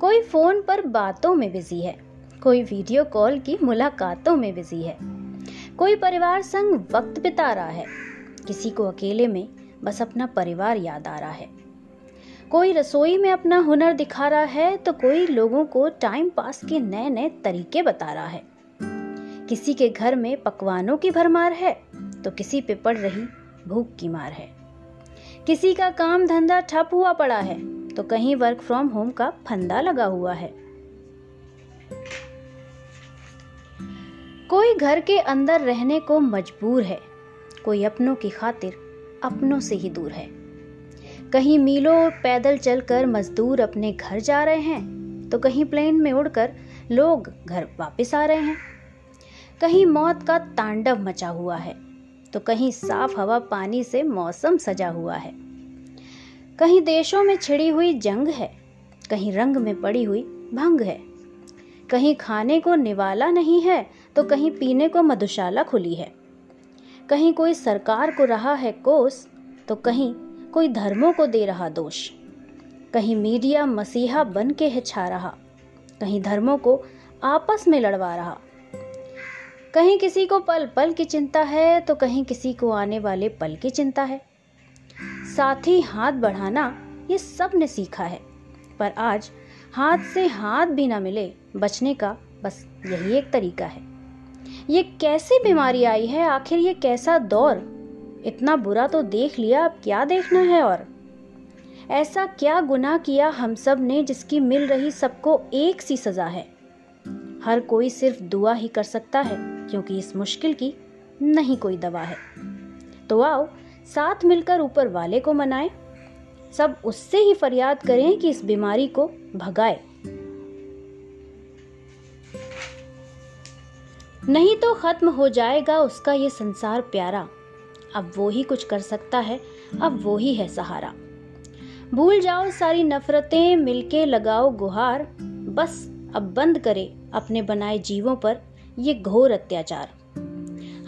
कोई फ़ोन पर बातों में बिज़ी है, कोई वीडियो कॉल की मुलाकातों में बिज़ी है, कोई परिवार संग वक्त बिता रहा है, किसी को अकेले में बस अपना परिवार याद आ रहा है। कोई रसोई में अपना हुनर दिखा रहा है तो कोई लोगों को टाइम पास के नए नए तरीके बता रहा है। किसी के घर में पकवानों की भरमार है तो किसी पे पड़ रही भूख की मार है। किसी का काम धंधा ठप हुआ पड़ा है तो कहीं वर्क फ्रॉम होम का फंदा लगा हुआ है। कोई घर के अंदर रहने को मजबूर है, कोई अपनों की खातिर अपनों से ही दूर है। कहीं मीलों पैदल चलकर मजदूर अपने घर जा रहे हैं तो कहीं प्लेन में उड़कर लोग घर वापस आ रहे हैं। कहीं मौत का तांडव मचा हुआ है तो कहीं साफ़ हवा पानी से मौसम सजा हुआ है। कहीं देशों में छिड़ी हुई जंग है, कहीं रंग में पड़ी हुई भंग है। कहीं खाने को निवाला नहीं है तो कहीं पीने को मधुशाला खुली है। कहीं कोई सरकार को रहा है कोस तो कहीं कोई धर्मों को दे रहा दोष। कहीं मीडिया मसीहा बन के है छा रहा, कहीं धर्मों को आपस में लड़वा रहा। कहीं किसी को पल पल की चिंता है तो कहीं किसी को आने वाले पल की चिंता है। साथ ही हाथ बढ़ाना ये सबने सीखा है। पर आज हाथ से हाथ भी ना मिले बचने का बस यही एक तरीका है। ये कैसी बीमारी आई है? आखिर ये कैसा दौर? इतना बुरा तो देख लिया, अब क्या देखना है और? ऐसा क्या गुनाह किया हम सबने जिसकी मिल रही सबको एक सी सजा है? हर कोई सिर्फ़ दुआ ही कर सकता है, क्योंकि इस मुश्किल की नहीं कोई दवा है। तो आओ साथ मिलकर ऊपर वाले को मनाएँ। सब उससे ही फरियाद करें कि इस बीमारी को भगाए। नहीं तो खत्म हो जाएगा उसका ये संसार प्यारा। अब वो ही कुछ कर सकता है, अब वो ही है सहारा। भूल जाओ सारी नफरतें, मिलके लगाओ गुहार। बस अब बंद करे अपने बनाए जीवों पर ये घोर अत्याचार।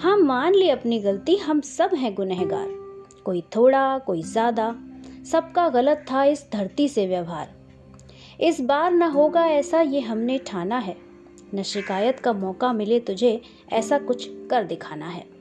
हम मान ले अपनी गलती, हम सब हैं गुनहगार। कोई थोड़ा, कोई ज़्यादा, सबका गलत था इस धरती से व्यवहार। इस बार न होगा ऐसा ये हमने ठाना है। न शिकायत का मौका मिले तुझे ऐसा कुछ कर दिखाना है।